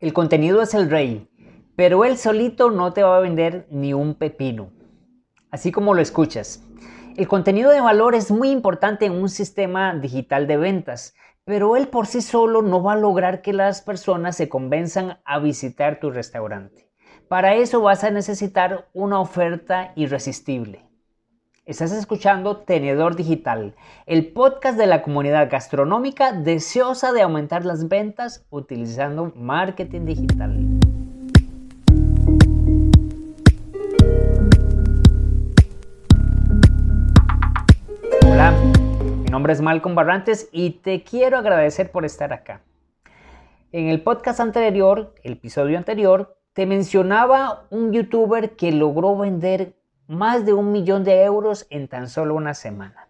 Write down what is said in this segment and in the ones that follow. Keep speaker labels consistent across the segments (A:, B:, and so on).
A: El contenido es el rey, pero él solito no te va a vender ni un pepino. Así como lo escuchas. El contenido de valor es muy importante en un sistema digital de ventas, pero él por sí solo no va a lograr que las personas se convenzan a visitar tu restaurante. Para eso vas a necesitar una oferta irresistible. Estás escuchando Tenedor Digital, el podcast de la comunidad gastronómica deseosa de aumentar las ventas utilizando marketing digital. Hola, mi nombre es Malcolm Barrantes y te quiero agradecer por estar acá. En el podcast anterior, el episodio anterior, te mencionaba un youtuber que logró vender más de un millón de euros en tan solo una semana.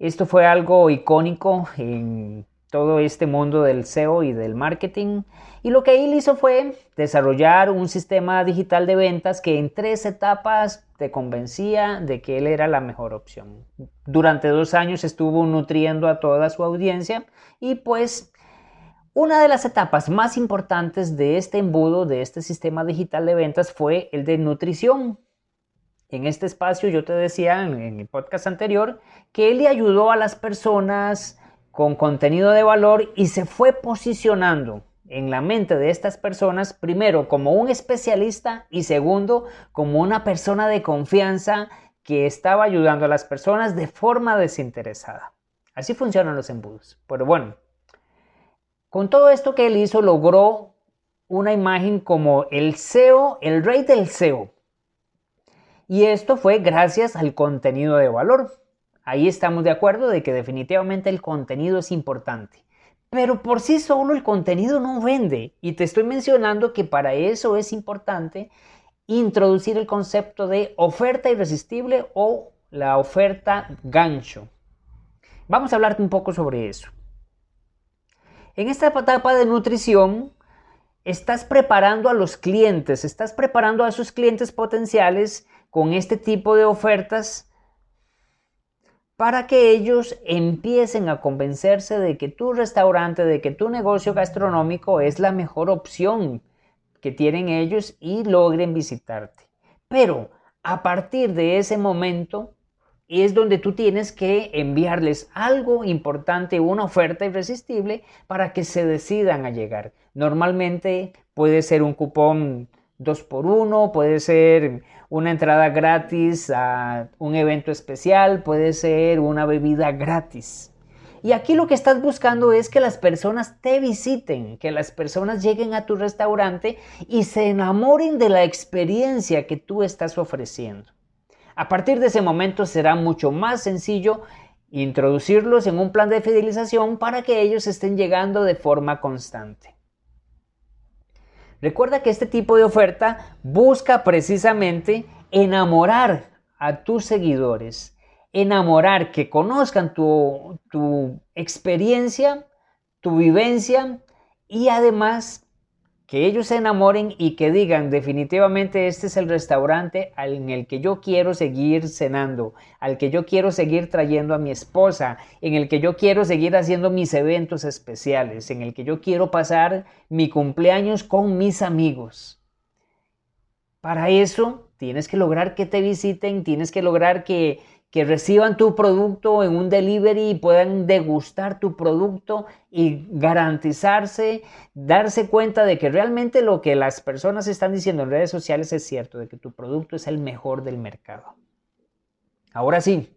A: Esto fue algo icónico en todo este mundo del SEO y del marketing. Y lo que él hizo fue desarrollar un sistema digital de ventas que en tres etapas te convencía de que él era la mejor opción. Durante dos años estuvo nutriendo a toda su audiencia y pues una de las etapas más importantes de este embudo, de este sistema digital de ventas, fue el de nutrición. En este espacio yo te decía en, el podcast anterior que él le ayudó a las personas con contenido de valor y se fue posicionando en la mente de estas personas, primero como un especialista y segundo como una persona de confianza que estaba ayudando a las personas de forma desinteresada. Así funcionan los embudos. Pero bueno, con todo esto que él hizo logró una imagen como el SEO, el rey del SEO. Y esto fue gracias al contenido de valor. Ahí estamos de acuerdo de que definitivamente el contenido es importante. Pero por sí solo el contenido no vende. Y te estoy mencionando que para eso es importante introducir el concepto de oferta irresistible o la oferta gancho. Vamos a hablarte un poco sobre eso. En esta etapa de nutrición, estás preparando a los clientes, estás preparando a sus clientes potenciales con este tipo de ofertas para que ellos empiecen a convencerse de que tu restaurante, de que tu negocio gastronómico es la mejor opción que tienen ellos y logren visitarte. Pero a partir de ese momento es donde tú tienes que enviarles algo importante, una oferta irresistible para que se decidan a llegar. Normalmente puede ser un cupón 2 por 1 puede ser una entrada gratis a un evento especial, puede ser una bebida gratis. Y aquí lo que estás buscando es que las personas te visiten, que las personas lleguen a tu restaurante y se enamoren de la experiencia que tú estás ofreciendo. A partir de ese momento será mucho más sencillo introducirlos en un plan de fidelización para que ellos estén llegando de forma constante. Recuerda que este tipo de oferta busca precisamente enamorar a tus seguidores, enamorar, que conozcan tu, tu experiencia, tu vivencia y además que ellos se enamoren y que digan definitivamente este es el restaurante en el que yo quiero seguir cenando, al que yo quiero seguir trayendo a mi esposa, en el que yo quiero seguir haciendo mis eventos especiales, en el que yo quiero pasar mi cumpleaños con mis amigos. Para eso tienes que lograr que te visiten, tienes que lograr que que reciban tu producto en un delivery y puedan degustar tu producto y garantizarse, darse cuenta de que realmente lo que las personas están diciendo en redes sociales es cierto, de que tu producto es el mejor del mercado. Ahora sí,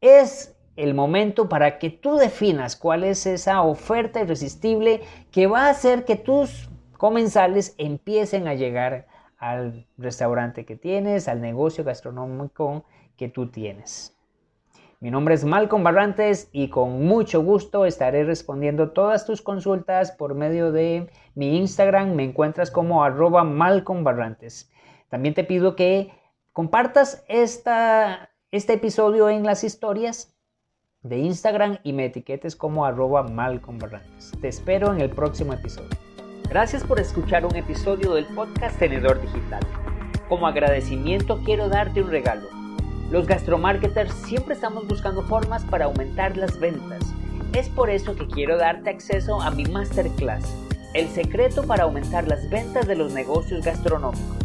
A: es el momento para que tú definas cuál es esa oferta irresistible que va a hacer que tus comensales empiecen a llegar al restaurante que tienes, al negocio gastronómico que tú tienes. Mi nombre es Malcolm Barrantes y con mucho gusto estaré respondiendo todas tus consultas por medio de mi Instagram. Me encuentras como arroba Malcolm Barrantes. También te pido que compartas esta, este episodio en las historias de Instagram y me etiquetes como arroba Malcolm Barrantes. Te espero en el próximo episodio. Gracias por escuchar un episodio del podcast Tenedor Digital. Como agradecimiento quiero darte un regalo los gastromarketers siempre estamos buscando formas para aumentar las ventas. Es por eso que quiero darte acceso a mi masterclass, el secreto para aumentar las ventas de los negocios gastronómicos.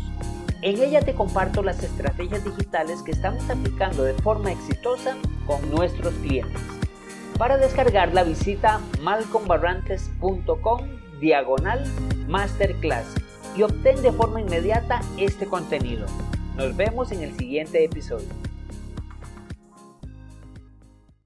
A: En ella te comparto las estrategias digitales que estamos aplicando de forma exitosa con nuestros clientes. Para descargarla visita malcombarrantes.com diagonal masterclass y obtén de forma inmediata este contenido. Nos vemos en el siguiente episodio.